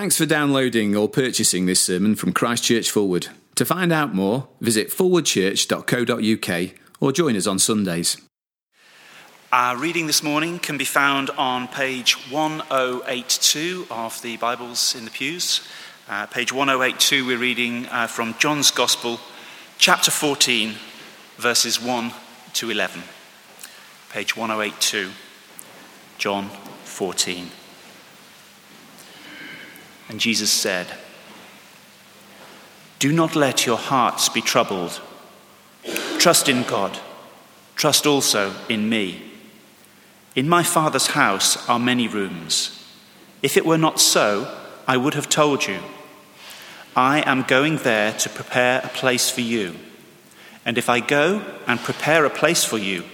Thanks for downloading or purchasing this sermon from Christchurch Fulwood. To find out more, visit forwardchurch.co.uk or join us on Sundays. Our reading this morning can be found on page 1082 of the Bibles in the pews. Uh, page 1082, we're reading uh, from John's Gospel, chapter 14, verses 1 to 11. Page 1082, John 14. And Jesus said, Do not let your hearts be troubled. Trust in God. Trust also in me. In my Father's house are many rooms. If it were not so, I would have told you. I am going there to prepare a place for you. And if I go and prepare a place for you,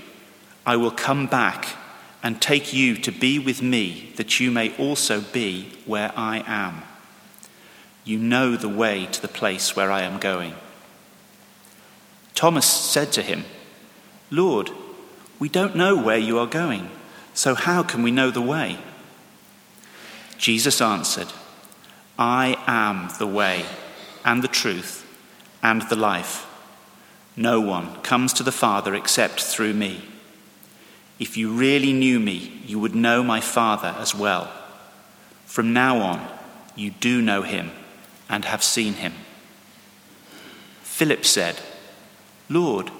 I will come back and take you to be with me, that you may also be where I am. You know the way to the place where I am going. Thomas said to him, Lord, we don't know where you are going, so how can we know the way? Jesus answered, I am the way and the truth and the life. No one comes to the Father except through me. If you really knew me, you would know my Father as well. From now on, you do know him and have seen him. Philip said, Lord,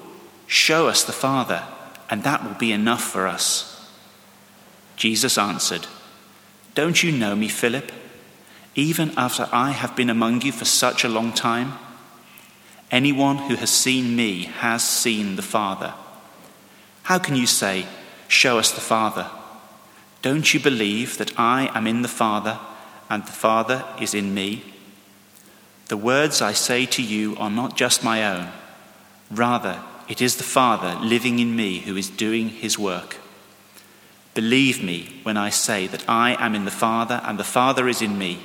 show us the Father, and that will be enough for us. Jesus answered, Don't you know me, Philip, even after I have been among you for such a long time? Anyone who has seen me has seen the Father. How can you say, Show us the Father. Don't you believe that I am in the Father and the Father is in me? The words I say to you are not just my own. Rather, it is the Father living in me who is doing his work. Believe me when I say that I am in the Father and the Father is in me,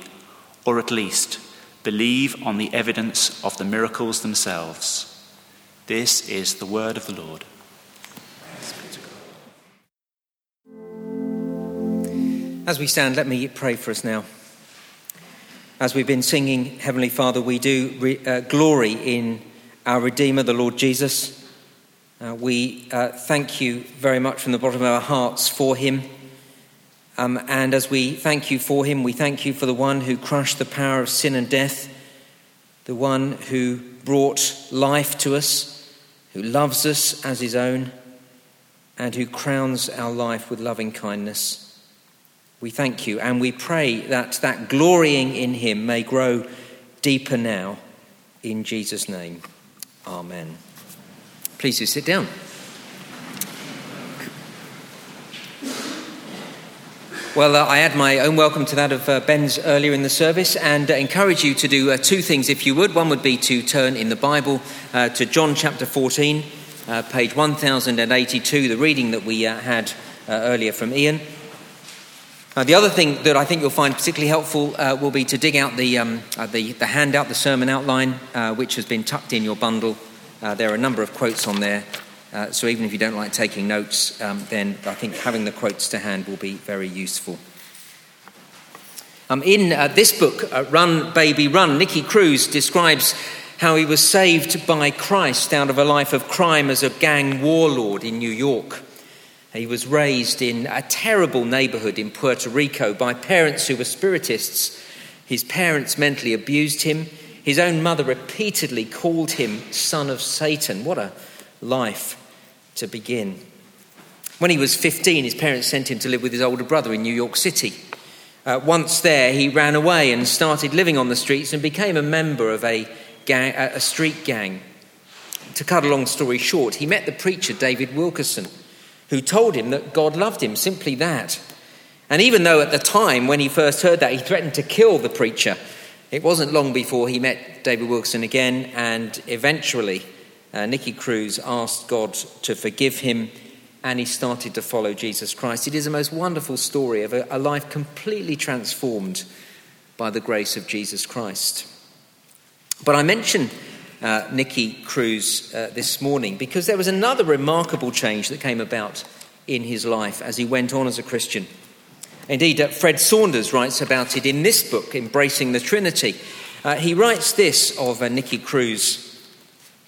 or at least believe on the evidence of the miracles themselves. This is the word of the Lord. As we stand, let me pray for us now. As we've been singing, Heavenly Father, we do re- uh, glory in our Redeemer, the Lord Jesus. Uh, we uh, thank you very much from the bottom of our hearts for him. Um, and as we thank you for him, we thank you for the one who crushed the power of sin and death, the one who brought life to us, who loves us as his own, and who crowns our life with loving kindness. We thank you and we pray that that glorying in him may grow deeper now. In Jesus' name, amen. Please do sit down. Well, uh, I add my own welcome to that of uh, Ben's earlier in the service and uh, encourage you to do uh, two things if you would. One would be to turn in the Bible uh, to John chapter 14, uh, page 1082, the reading that we had earlier from Ian. The other thing that I think you'll find particularly helpful uh, will be to dig out the, um, uh, the, the, handout, the sermon outline, uh, which has been tucked in your bundle. Uh, there are a number of quotes on there. Uh, so even if you don't like taking notes, um, then I think having the quotes to hand will be very useful. Um, in this book, Run Baby Run, Nicky Cruz describes how he was saved by Christ out of a life of crime as a gang warlord in New York. He was raised in a terrible neighborhood in Puerto Rico by parents who were spiritists. His parents mentally abused him. His own mother repeatedly called him son of Satan. What a life to begin. When he was 15, his parents sent him to live with his older brother in New York City. Uh, once there, he ran away and started living on the streets and became a member of a, gang, a street gang. To cut a long story short, he met the preacher David Wilkerson who told him that God loved him, simply that. And even though at the time when he first heard that, he threatened to kill the preacher, it wasn't long before he met David Wilkerson again, and eventually uh, Nicky Cruz asked God to forgive him, and he started to follow Jesus Christ. It is a most wonderful story of a, a life completely transformed by the grace of Jesus Christ. But I mention uh, Nicky Cruz uh, this morning because there was another remarkable change that came about in his life as he went on as a Christian. Indeed, uh, Fred Sanders writes about it in this book, Embracing the Trinity. Uh, he writes this of uh, Nicky Cruz,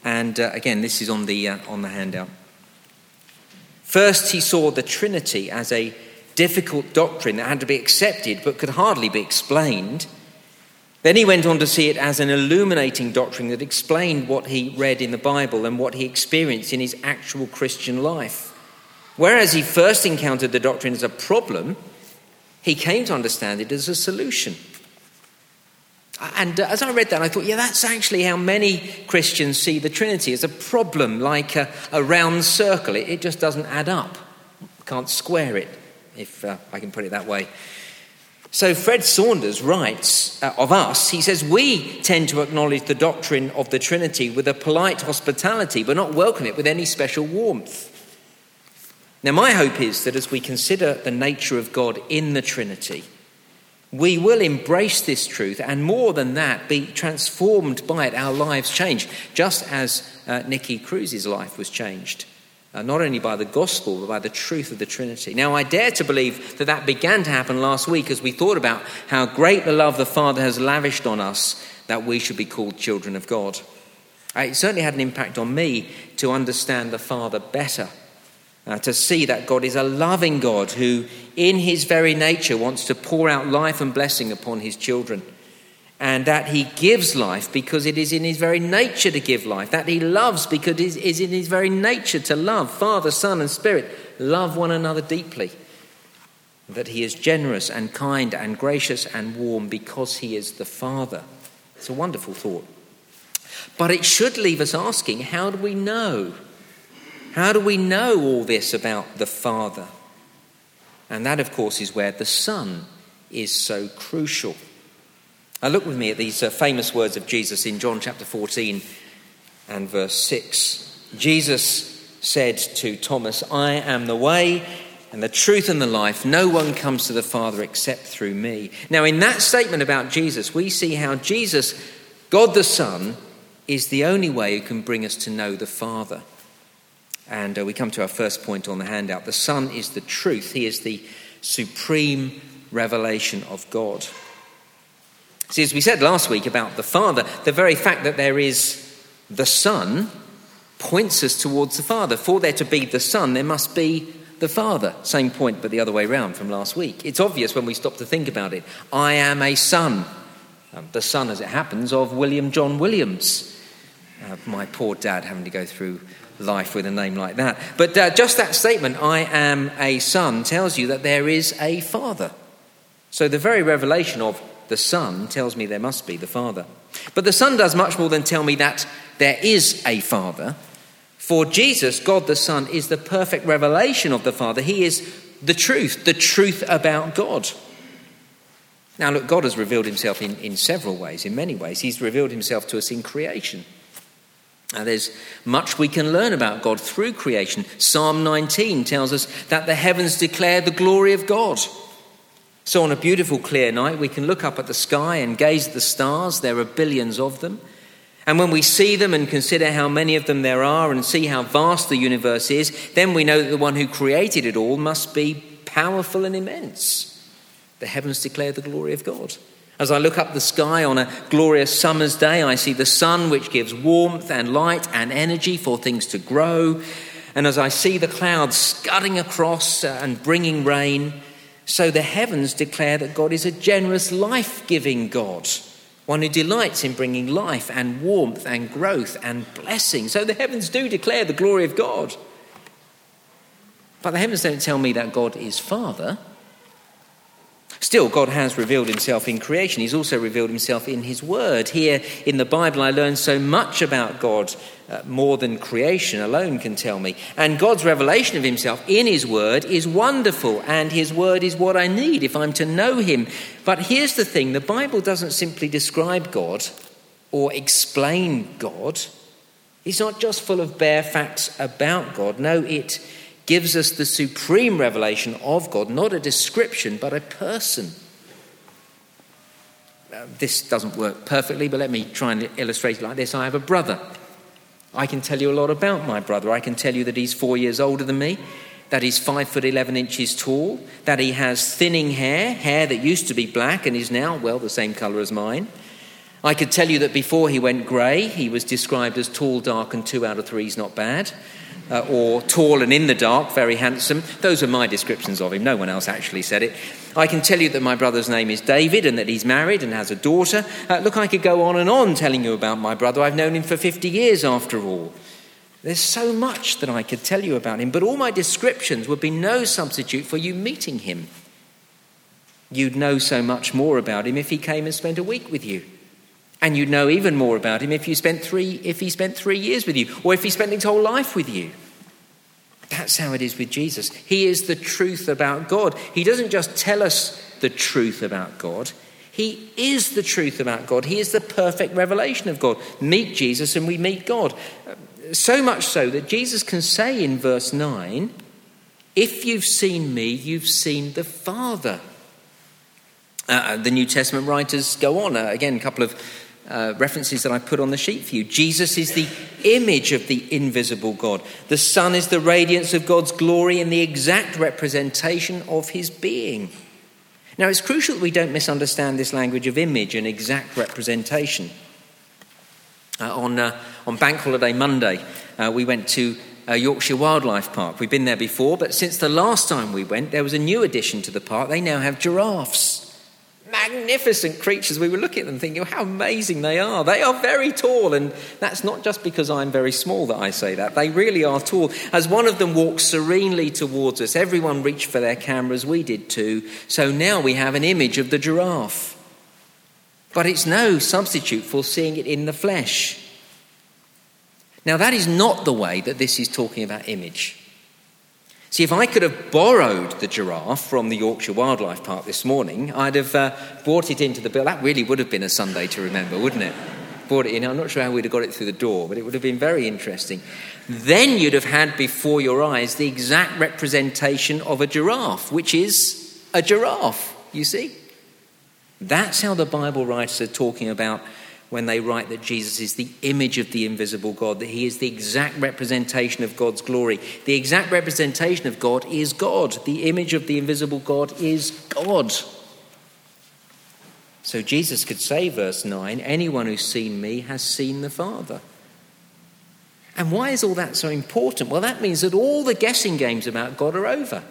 and uh, again, this is on the, on the handout. First, he saw the Trinity as a difficult doctrine that had to be accepted but could hardly be explained. Then he went on to see it as an illuminating doctrine that explained what he read in the Bible and what he experienced in his actual Christian life. Whereas he first encountered the doctrine as a problem, he came to understand it as a solution. And uh, as I read that, I thought, yeah, that's actually how many Christians see the Trinity as a problem, like a, a round circle. It, it, just doesn't add up. Can't square it, if uh, I can put it that way. So Fred Sanders writes uh, of us, he says, we tend to acknowledge the doctrine of the Trinity with a polite hospitality, but not welcome it with any special warmth. Now, my hope is that as we consider the nature of God in the Trinity, we will embrace this truth and more than that, be transformed by it. Our lives change, just as uh, Nicky Cruz's life was changed. Uh, not only by the gospel, but by the truth of the Trinity. Now, I dare to believe that that began to happen last week as we thought about how great the love the Father has lavished on us that we should be called children of God. Uh, it certainly had an impact on me to understand the Father better uh, to see that God is a loving God who, in his very nature, wants to pour out life and blessing upon his children. And that he gives life because it is in his very nature to give life. That he loves because it is in his very nature to love. Father, Son, and Spirit love one another deeply. That he is generous and kind and gracious and warm because he is the Father. It's a wonderful thought. But it should leave us asking how do we know? How do we know all this about the Father? And that, of course, is where the Son is so crucial. Now, look with me at these uh, famous words of Jesus in John chapter 14 and verse 6. Jesus said to Thomas, I am the way and the truth and the life. No one comes to the Father except through me. Now, in that statement about Jesus, we see how Jesus, God the Son, is the only way who can bring us to know the Father. And uh, we come to our first point on the handout. The Son is the truth, He is the supreme revelation of God. See, as we said last week about the Father, the very fact that there is the Son points us towards the Father. For there to be the Son, there must be the Father. Same point, but the other way round from last week. It's obvious when we stop to think about it. I am a son, um, the son, as it happens, of William John Williams. Uh, my poor dad having to go through life with a name like that. But uh, just that statement, I am a son, tells you that there is a father. So the very revelation of the Son tells me there must be the Father. But the Son does much more than tell me that there is a Father. For Jesus, God the Son, is the perfect revelation of the Father. He is the truth, the truth about God. Now, look, God has revealed himself in, in several ways, in many ways. He's revealed himself to us in creation. Now, there's much we can learn about God through creation. Psalm 19 tells us that the heavens declare the glory of God. So, on a beautiful, clear night, we can look up at the sky and gaze at the stars. There are billions of them. And when we see them and consider how many of them there are and see how vast the universe is, then we know that the one who created it all must be powerful and immense. The heavens declare the glory of God. As I look up the sky on a glorious summer's day, I see the sun, which gives warmth and light and energy for things to grow. And as I see the clouds scudding across and bringing rain, so the heavens declare that God is a generous, life giving God, one who delights in bringing life and warmth and growth and blessing. So the heavens do declare the glory of God. But the heavens don't tell me that God is Father. Still, God has revealed himself in creation. He's also revealed himself in his word. Here in the Bible, I learn so much about God, uh, more than creation alone can tell me. And God's revelation of himself in his word is wonderful, and his word is what I need if I'm to know him. But here's the thing the Bible doesn't simply describe God or explain God, it's not just full of bare facts about God. No, it gives us the supreme revelation of God, not a description, but a person. Uh, this doesn't work perfectly, but let me try and illustrate it like this. I have a brother. I can tell you a lot about my brother. I can tell you that he's four years older than me, that he's five foot eleven inches tall, that he has thinning hair, hair that used to be black and is now, well, the same colour as mine. I could tell you that before he went grey, he was described as tall, dark, and two out of three is not bad. Uh, or tall and in the dark, very handsome. Those are my descriptions of him. No one else actually said it. I can tell you that my brother's name is David and that he's married and has a daughter. Uh, look, I could go on and on telling you about my brother. I've known him for 50 years after all. There's so much that I could tell you about him, but all my descriptions would be no substitute for you meeting him. You'd know so much more about him if he came and spent a week with you. And you'd know even more about him if, you spent three, if he spent three years with you, or if he spent his whole life with you. That's how it is with Jesus. He is the truth about God. He doesn't just tell us the truth about God, He is the truth about God. He is the perfect revelation of God. Meet Jesus and we meet God. So much so that Jesus can say in verse 9, If you've seen me, you've seen the Father. Uh, the New Testament writers go on. Uh, again, a couple of uh, references that I put on the sheet for you. Jesus is the image of the invisible God. The Son is the radiance of God's glory and the exact representation of his being. Now, it's crucial that we don't misunderstand this language of image and exact representation. Uh, on, uh, on Bank Holiday Monday, uh, we went to uh, Yorkshire Wildlife Park. We've been there before, but since the last time we went, there was a new addition to the park. They now have giraffes. Magnificent creatures. We were looking at them thinking how amazing they are. They are very tall, and that's not just because I'm very small that I say that. They really are tall. As one of them walked serenely towards us, everyone reached for their cameras. We did too. So now we have an image of the giraffe. But it's no substitute for seeing it in the flesh. Now, that is not the way that this is talking about image. See, if I could have borrowed the giraffe from the Yorkshire Wildlife Park this morning, I'd have uh, brought it into the bill. That really would have been a Sunday to remember, wouldn't it? Brought it in. I'm not sure how we'd have got it through the door, but it would have been very interesting. Then you'd have had before your eyes the exact representation of a giraffe, which is a giraffe, you see? That's how the Bible writers are talking about when they write that Jesus is the image of the invisible God, that he is the exact representation of God's glory. The exact representation of God is God. The image of the invisible God is God. So Jesus could say, verse 9, anyone who's seen me has seen the Father. And why is all that so important? Well, that means that all the guessing games about God are over.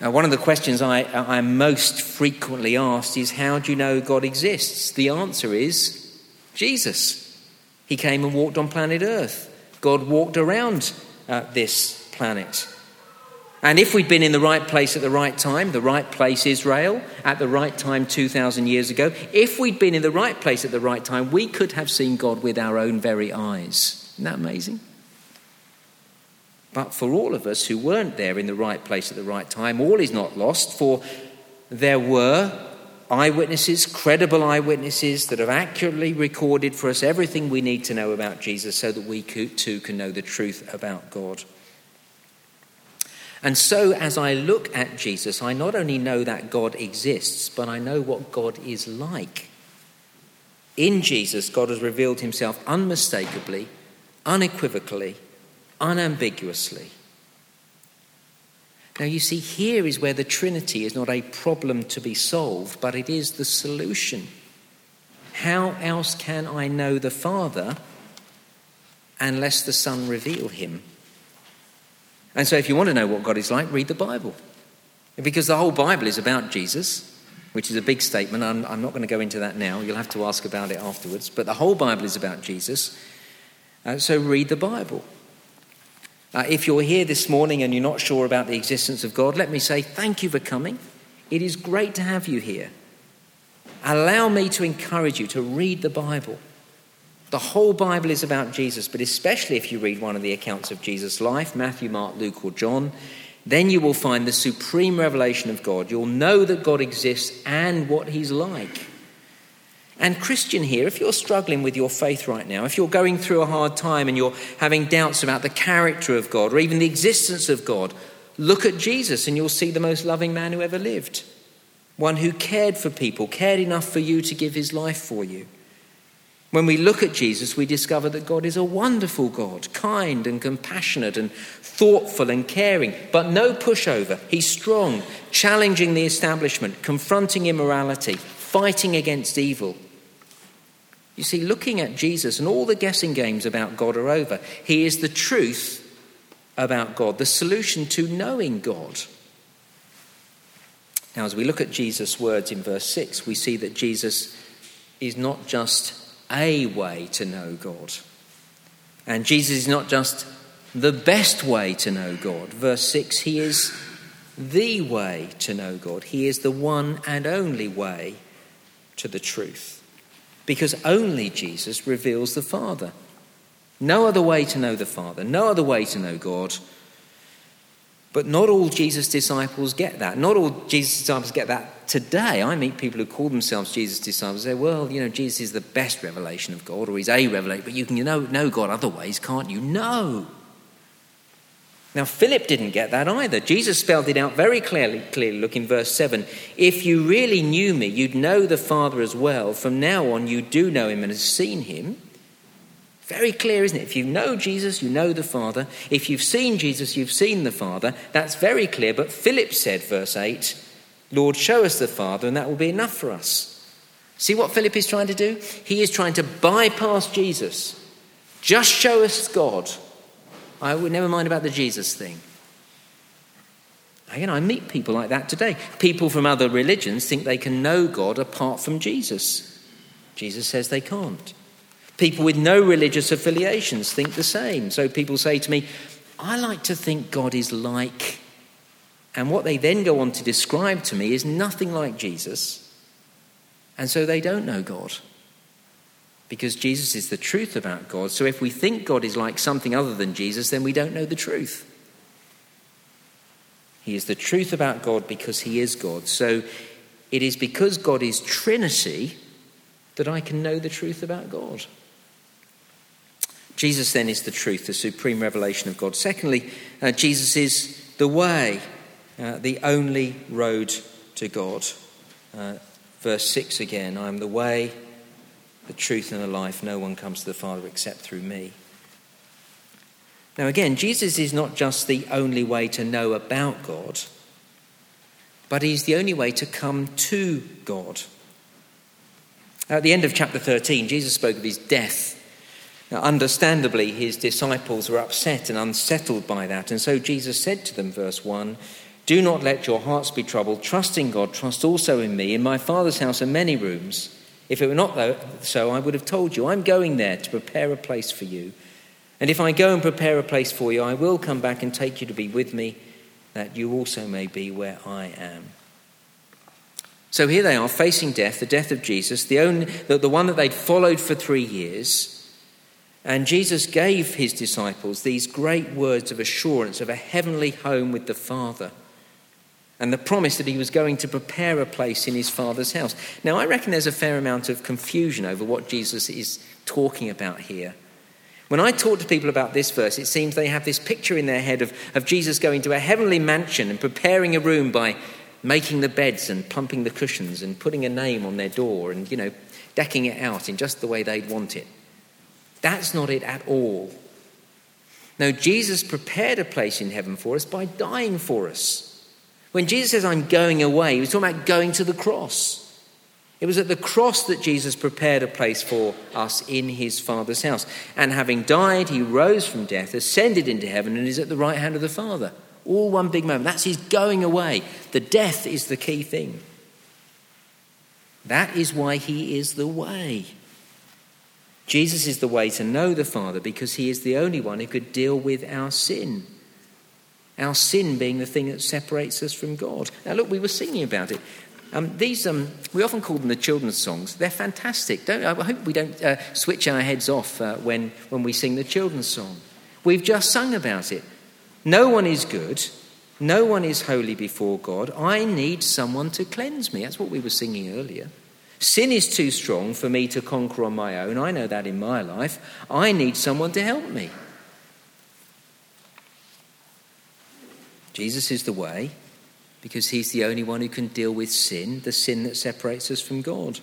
Now, one of the questions I, I'm most frequently asked is How do you know God exists? The answer is Jesus. He came and walked on planet Earth. God walked around uh, this planet. And if we'd been in the right place at the right time, the right place Israel, at the right time 2,000 years ago, if we'd been in the right place at the right time, we could have seen God with our own very eyes. Isn't that amazing? But for all of us who weren't there in the right place at the right time, all is not lost, for there were eyewitnesses, credible eyewitnesses, that have accurately recorded for us everything we need to know about Jesus so that we too can know the truth about God. And so, as I look at Jesus, I not only know that God exists, but I know what God is like. In Jesus, God has revealed himself unmistakably, unequivocally, unambiguously. Now, you see, here is where the Trinity is not a problem to be solved, but it is the solution. How else can I know the Father unless the Son reveal him? And so, if you want to know what God is like, read the Bible. Because the whole Bible is about Jesus, which is a big statement. I'm, I'm not going to go into that now. You'll have to ask about it afterwards. But the whole Bible is about Jesus. Uh, so, read the Bible. Uh, if you're here this morning and you're not sure about the existence of God, let me say thank you for coming. It is great to have you here. Allow me to encourage you to read the Bible. The whole Bible is about Jesus, but especially if you read one of the accounts of Jesus' life Matthew, Mark, Luke, or John then you will find the supreme revelation of God. You'll know that God exists and what He's like. And, Christian, here, if you're struggling with your faith right now, if you're going through a hard time and you're having doubts about the character of God or even the existence of God, look at Jesus and you'll see the most loving man who ever lived. One who cared for people, cared enough for you to give his life for you. When we look at Jesus, we discover that God is a wonderful God, kind and compassionate and thoughtful and caring, but no pushover. He's strong, challenging the establishment, confronting immorality, fighting against evil. You see, looking at Jesus and all the guessing games about God are over. He is the truth about God, the solution to knowing God. Now, as we look at Jesus' words in verse 6, we see that Jesus is not just a way to know God. And Jesus is not just the best way to know God. Verse 6 He is the way to know God. He is the one and only way to the truth. Because only Jesus reveals the Father. No other way to know the Father, no other way to know God but not all Jesus' disciples get that. Not all Jesus' disciples get that today. I meet people who call themselves Jesus' disciples say, well, you know, Jesus is the best revelation of God, or he's a revelation, but you can you know, know God other ways, can't you? No. Now, Philip didn't get that either. Jesus spelled it out very clearly, clearly. Look in verse 7. If you really knew me, you'd know the Father as well. From now on, you do know him and have seen him. Very clear, isn't it? If you know Jesus, you know the Father. If you've seen Jesus, you've seen the Father. That's very clear. But Philip said, verse 8, Lord, show us the Father, and that will be enough for us. See what Philip is trying to do? He is trying to bypass Jesus. Just show us God. I would never mind about the Jesus thing. Again, I meet people like that today. People from other religions think they can know God apart from Jesus. Jesus says they can't. People with no religious affiliations think the same. So people say to me, I like to think God is like. And what they then go on to describe to me is nothing like Jesus. And so they don't know God. Because Jesus is the truth about God. So if we think God is like something other than Jesus, then we don't know the truth. He is the truth about God because he is God. So it is because God is Trinity that I can know the truth about God. Jesus then is the truth, the supreme revelation of God. Secondly, uh, Jesus is the way, uh, the only road to God. Uh, verse 6 again I am the way, the truth, and the life. No one comes to the Father except through me. Now, again, Jesus is not just the only way to know about God, but he's the only way to come to God. At the end of chapter 13, Jesus spoke of his death now, understandably, his disciples were upset and unsettled by that. And so Jesus said to them, verse 1 Do not let your hearts be troubled. Trust in God, trust also in me. In my Father's house are many rooms. If it were not so, I would have told you, I'm going there to prepare a place for you. And if I go and prepare a place for you, I will come back and take you to be with me, that you also may be where I am. So here they are facing death, the death of Jesus, the, only, the, the one that they'd followed for three years. And Jesus gave his disciples these great words of assurance of a heavenly home with the Father and the promise that he was going to prepare a place in his Father's house. Now, I reckon there's a fair amount of confusion over what Jesus is talking about here. When I talk to people about this verse, it seems they have this picture in their head of, of Jesus going to a heavenly mansion and preparing a room by making the beds and plumping the cushions and putting a name on their door and, you know, decking it out in just the way they'd want it. That's not it at all. No, Jesus prepared a place in heaven for us by dying for us. When Jesus says, I'm going away, he was talking about going to the cross. It was at the cross that Jesus prepared a place for us in his Father's house. And having died, he rose from death, ascended into heaven, and is at the right hand of the Father. All one big moment. That's his going away. The death is the key thing. That is why he is the way. Jesus is the way to know the Father because he is the only one who could deal with our sin. Our sin being the thing that separates us from God. Now, look, we were singing about it. Um, these, um, we often call them the children's songs. They're fantastic. Don't, I hope we don't uh, switch our heads off uh, when, when we sing the children's song. We've just sung about it. No one is good. No one is holy before God. I need someone to cleanse me. That's what we were singing earlier. Sin is too strong for me to conquer on my own. I know that in my life. I need someone to help me. Jesus is the way because he's the only one who can deal with sin, the sin that separates us from God.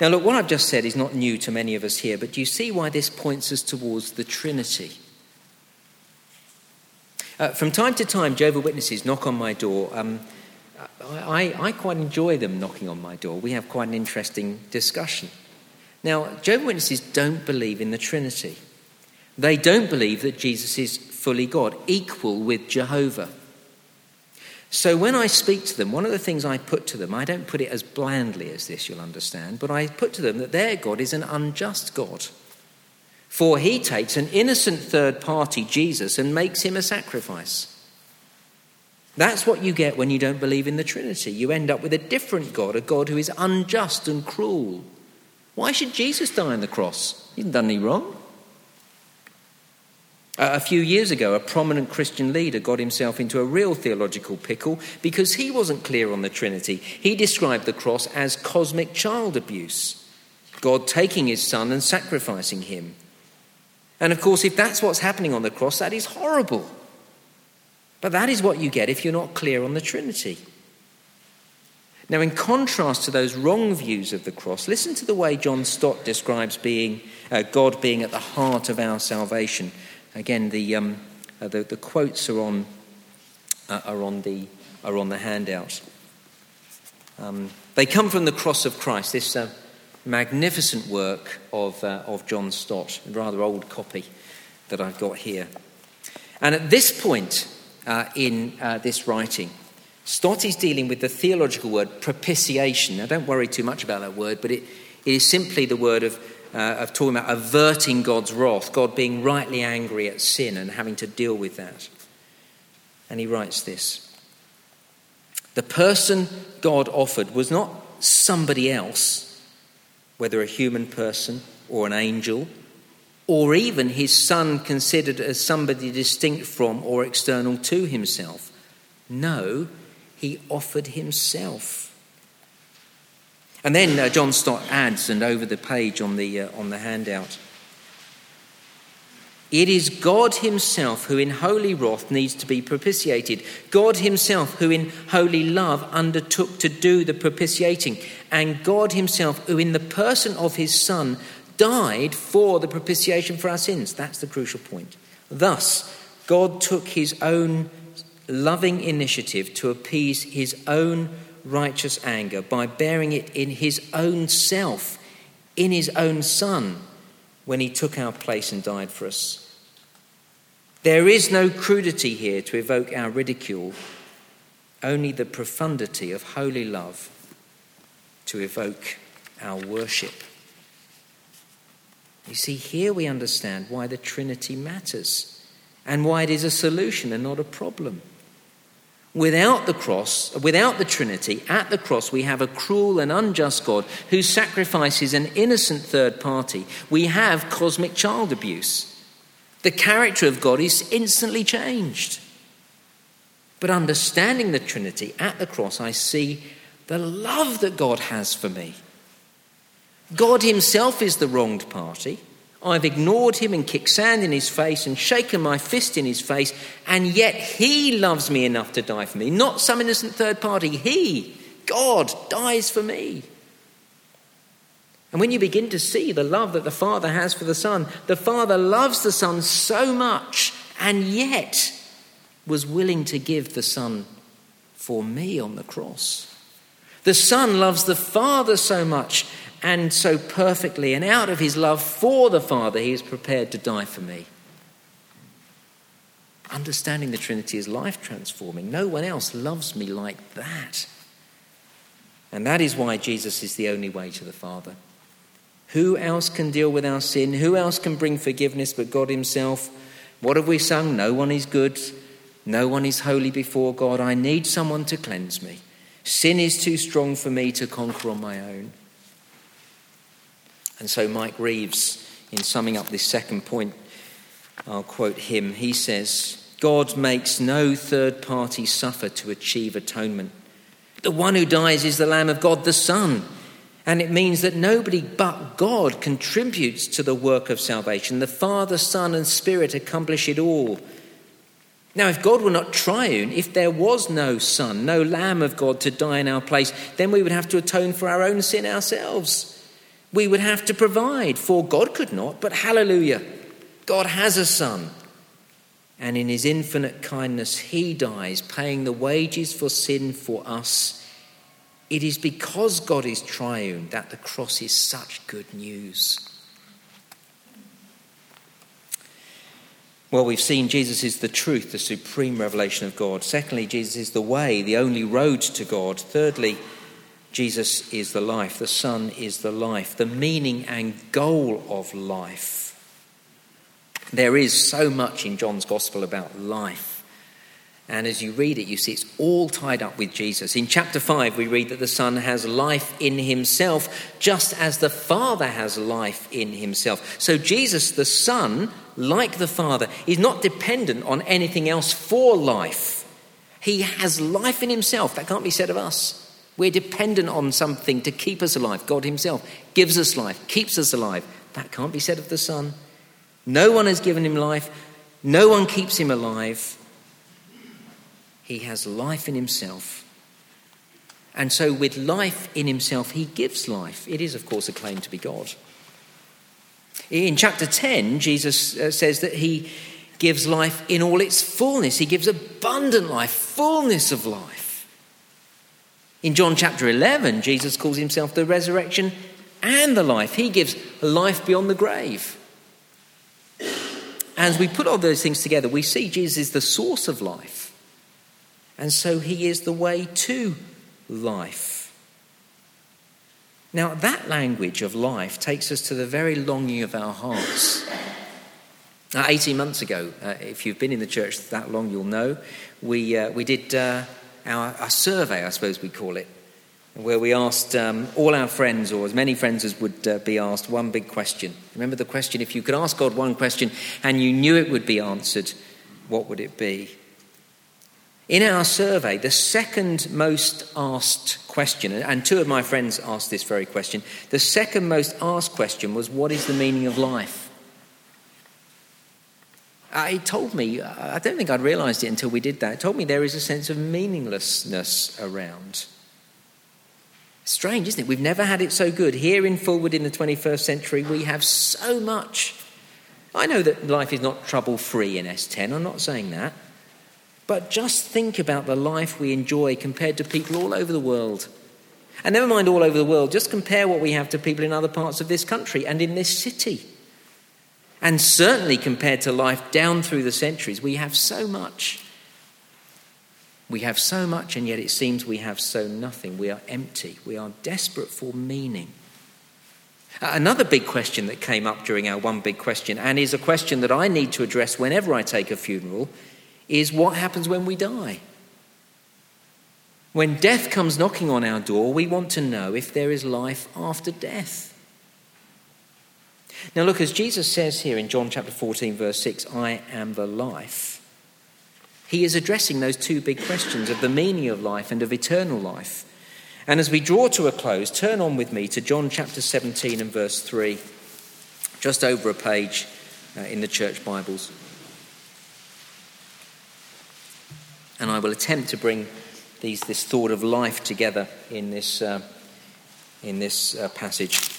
Now, look, what I've just said is not new to many of us here, but do you see why this points us towards the Trinity? Uh, from time to time, Jehovah Witnesses knock on my door. Um, I, I, quite enjoy them knocking on my door. We have quite an interesting discussion. Now, Jehovah Witnesses don't believe in the Trinity. They don't believe that Jesus is fully God, equal with Jehovah. So when I speak to them, one of the things I put to them, I don't put it as blandly as this, you'll understand, but I put to them that their God is an unjust God. For he takes an innocent third party, Jesus, and makes him a sacrifice. That's what you get when you don't believe in the Trinity. You end up with a different God, a God who is unjust and cruel. Why should Jesus die on the cross? He hasn't done any wrong. Uh, a few years ago, a prominent Christian leader got himself into a real theological pickle because he wasn't clear on the Trinity. He described the cross as cosmic child abuse, God taking his son and sacrificing him. And of course, if that's what's happening on the cross, that is horrible. But that is what you get if you're not clear on the Trinity. Now, in contrast to those wrong views of the cross, listen to the way John Stott describes being, uh, God being at the heart of our salvation. Again, the, um, uh, the, the, quotes are on, uh, are, on the, are on the handout. Um, they come from the cross of Christ, this uh, magnificent work of, uh, of John Stott, a rather old copy that I've got here. And at this point, uh, in uh, this writing. Stott is dealing with the theological word propitiation. Now, don't worry too much about that word, but it, it is simply the word of, uh, of talking about averting God's wrath, God being rightly angry at sin and having to deal with that. And he writes this The person God offered was not somebody else, whether a human person or an angel or even his son considered as somebody distinct from or external to himself. No, he offered himself. And then uh, John Stott adds, and over the page on the, uh, on the handout, it is God Himself who, in holy wrath, needs to be propitiated. God Himself, who, in holy love, undertook to do the propitiating. And God Himself, who, in the person of His Son, died for the propitiation for our sins. That's the crucial point. Thus, God took his own loving initiative to appease his own righteous anger by bearing it in his own self, in his own Son, when he took our place and died for us. There is no crudity here to evoke our ridicule, only the profundity of holy love to evoke our worship. You see, here we understand why the Trinity matters and why it is a solution and not a problem. Without the cross, without the Trinity, at the cross, we have a cruel and unjust God who sacrifices an innocent third party. We have cosmic child abuse. The character of God is instantly changed. But understanding the Trinity at the cross, I see the love that God has for me God Himself is the wronged party. I've ignored him and kicked sand in his face and shaken my fist in his face, and yet he loves me enough to die for me. Not some innocent third party. He, God, dies for me. And when you begin to see the love that the Father has for the Son, the Father loves the Son so much, and yet was willing to give the Son for me on the cross. The Son loves the Father so much, and so perfectly, and out of his love for the Father, he is prepared to die for me. Understanding the Trinity is life transforming. No one else loves me like that. And that is why Jesus is the only way to the Father. Who else can deal with our sin? Who else can bring forgiveness but God Himself? What have we sung? No one is good. No one is holy before God. I need someone to cleanse me. Sin is too strong for me to conquer on my own. And so, Mike Reeves, in summing up this second point, I'll quote him. He says, God makes no third party suffer to achieve atonement. The one who dies is the Lamb of God, the Son. And it means that nobody but God contributes to the work of salvation. The Father, Son, and Spirit accomplish it all. Now, if God were not triune, if there was no Son, no Lamb of God to die in our place, then we would have to atone for our own sin ourselves. We would have to provide, for God could not, but hallelujah, God has a son. And in his infinite kindness, he dies, paying the wages for sin for us. It is because God is triune that the cross is such good news. Well, we've seen Jesus is the truth, the supreme revelation of God. Secondly, Jesus is the way, the only road to God. Thirdly, Jesus is the life, the Son is the life, the meaning and goal of life. There is so much in John's Gospel about life. And as you read it, you see it's all tied up with Jesus. In chapter 5, we read that the Son has life in himself, just as the Father has life in himself. So, Jesus, the Son, like the Father, is not dependent on anything else for life. He has life in himself. That can't be said of us. We're dependent on something to keep us alive. God Himself gives us life, keeps us alive. That can't be said of the Son. No one has given him life, no one keeps him alive. He has life in himself. And so, with life in himself, he gives life. It is, of course, a claim to be God. In chapter 10, Jesus uh, says that he gives life in all its fullness. He gives abundant life, fullness of life. In John chapter 11, Jesus calls himself the resurrection and the life. He gives life beyond the grave as we put all those things together, we see Jesus is the source of life. And so he is the way to life. Now, that language of life takes us to the very longing of our hearts. Uh, 18 months ago, uh, if you've been in the church that long, you'll know, we, uh, we did uh, our, our survey, I suppose we call it, where we asked um, all our friends, or as many friends as would uh, be asked, one big question. Remember the question if you could ask God one question and you knew it would be answered, what would it be? In our survey, the second most asked question, and two of my friends asked this very question, the second most asked question was, What is the meaning of life? Uh, it told me, I don't think I'd realized it until we did that, it told me there is a sense of meaninglessness around. Strange, isn't it? We've never had it so good. Here in Fulwood in the 21st century, we have so much. I know that life is not trouble free in S10, I'm not saying that. But just think about the life we enjoy compared to people all over the world. And never mind all over the world, just compare what we have to people in other parts of this country and in this city. And certainly compared to life down through the centuries, we have so much. We have so much, and yet it seems we have so nothing. We are empty. We are desperate for meaning. Another big question that came up during our one big question, and is a question that I need to address whenever I take a funeral, is what happens when we die? When death comes knocking on our door, we want to know if there is life after death. Now, look, as Jesus says here in John chapter 14, verse 6, I am the life. He is addressing those two big questions of the meaning of life and of eternal life. And as we draw to a close, turn on with me to John chapter 17 and verse 3, just over a page uh, in the church Bibles. And I will attempt to bring these, this thought of life together in this, uh, in this uh, passage.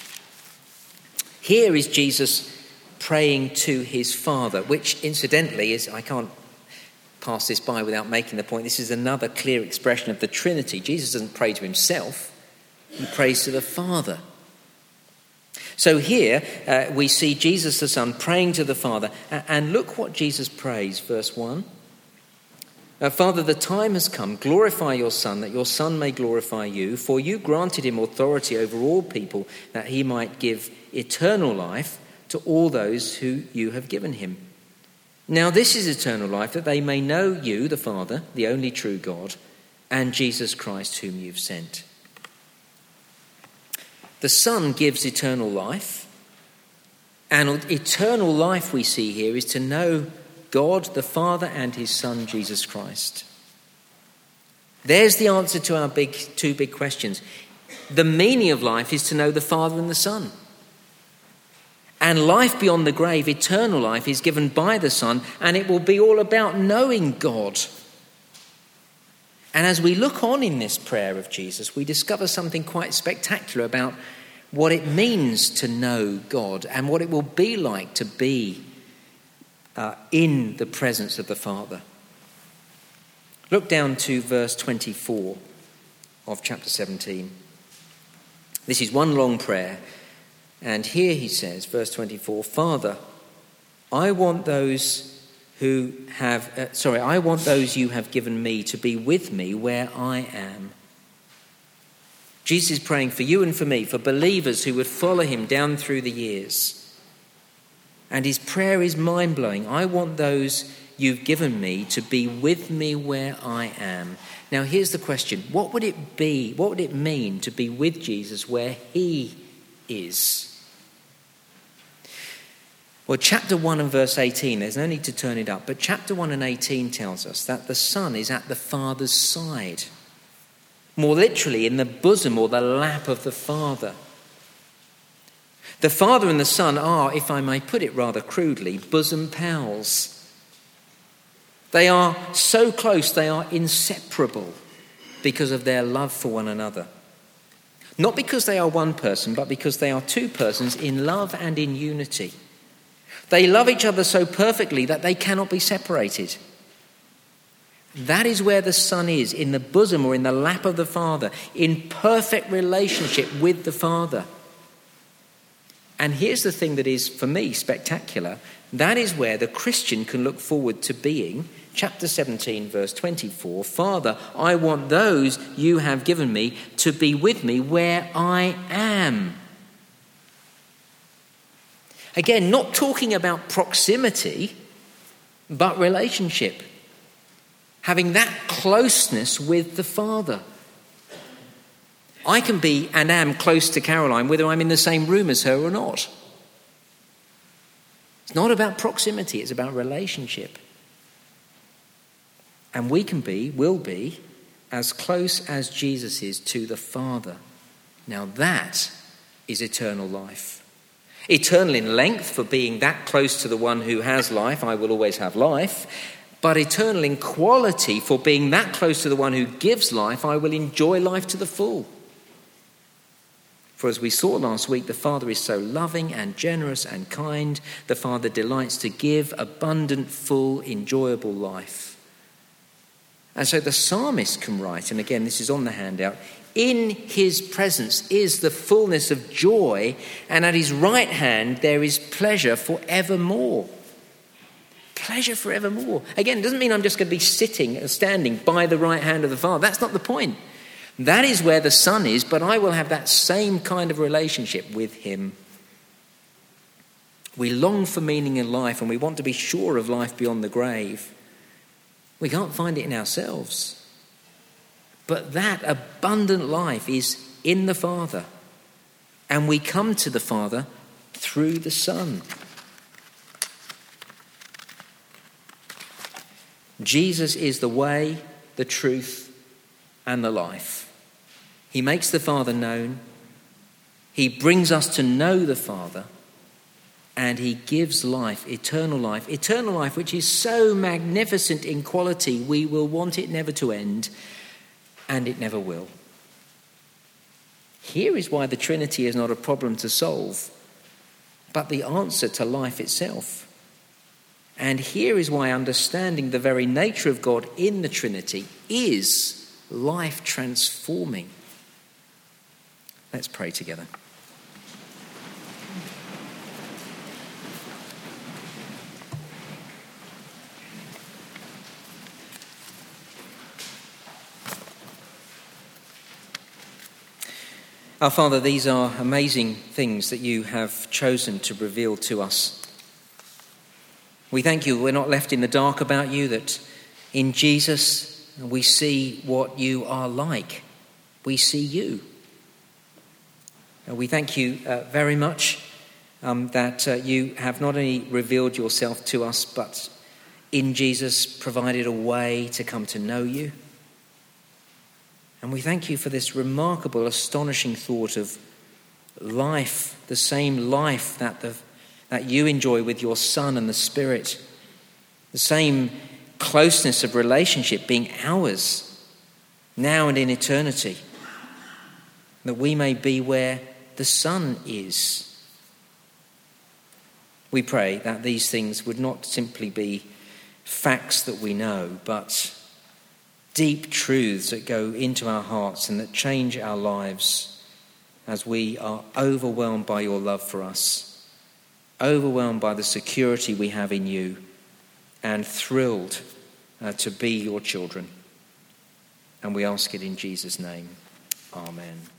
Here is Jesus praying to his Father, which incidentally is, I can't pass this by without making the point. This is another clear expression of the Trinity. Jesus doesn't pray to himself, he prays to the Father. So here uh, we see Jesus the Son praying to the Father. And look what Jesus prays, verse 1. Uh, Father, the time has come. Glorify your Son, that your Son may glorify you. For you granted him authority over all people, that he might give eternal life to all those who you have given him. Now, this is eternal life, that they may know you, the Father, the only true God, and Jesus Christ, whom you've sent. The Son gives eternal life, and eternal life we see here is to know God, the Father, and his Son, Jesus Christ. There's the answer to our big, two big questions. The meaning of life is to know the Father and the Son. And life beyond the grave, eternal life, is given by the Son, and it will be all about knowing God. And as we look on in this prayer of Jesus, we discover something quite spectacular about what it means to know God and what it will be like to be uh, in the presence of the Father. Look down to verse 24 of chapter 17. This is one long prayer. And here he says, verse 24 Father, I want those who have, uh, sorry, I want those you have given me to be with me where I am. Jesus is praying for you and for me, for believers who would follow him down through the years. And his prayer is mind blowing. I want those you've given me to be with me where I am. Now, here's the question What would it be? What would it mean to be with Jesus where he is? Well, chapter 1 and verse 18, there's no need to turn it up, but chapter 1 and 18 tells us that the Son is at the Father's side. More literally, in the bosom or the lap of the Father. The Father and the Son are, if I may put it rather crudely, bosom pals. They are so close, they are inseparable because of their love for one another. Not because they are one person, but because they are two persons in love and in unity. They love each other so perfectly that they cannot be separated. That is where the Son is, in the bosom or in the lap of the Father, in perfect relationship with the Father. And here's the thing that is, for me, spectacular that is where the Christian can look forward to being chapter 17, verse 24 Father, I want those you have given me to be with me where I am. Again, not talking about proximity, but relationship. Having that closeness with the Father. I can be and am close to Caroline whether I'm in the same room as her or not. It's not about proximity, it's about relationship. And we can be, will be, as close as Jesus is to the Father. Now that is eternal life. Eternal in length for being that close to the one who has life, I will always have life. But eternal in quality for being that close to the one who gives life, I will enjoy life to the full. For as we saw last week, the Father is so loving and generous and kind. The Father delights to give abundant, full, enjoyable life. And so the psalmist can write, and again, this is on the handout in his presence is the fullness of joy, and at his right hand there is pleasure forevermore. Pleasure forevermore. Again, it doesn't mean I'm just going to be sitting or standing by the right hand of the Father. That's not the point. That is where the Son is, but I will have that same kind of relationship with him. We long for meaning in life and we want to be sure of life beyond the grave. We can't find it in ourselves. But that abundant life is in the Father. And we come to the Father through the Son. Jesus is the way, the truth, and the life. He makes the Father known. He brings us to know the Father and he gives life, eternal life, eternal life, which is so magnificent in quality, we will want it never to end, and it never will. Here is why the Trinity is not a problem to solve, but the answer to life itself. And here is why understanding the very nature of God in the Trinity is life transforming. Let's pray together. Our Father, these are amazing things that you have chosen to reveal to us. We thank you we're not left in the dark about you, that in Jesus we see what you are like. We see you. And we thank you uh, very much um, that uh, you have not only revealed yourself to us, but in Jesus provided a way to come to know you. And we thank you for this remarkable, astonishing thought of life, the same life that, the, that you enjoy with your Son and the Spirit, the same closeness of relationship being ours now and in eternity. That we may be where the Son is. We pray that these things would not simply be facts that we know, but deep truths that go into our hearts and that change our lives as we are overwhelmed by your love for us, overwhelmed by the security we have in you, and thrilled uh, to be your children. And we ask it in Jesus' name. Amen.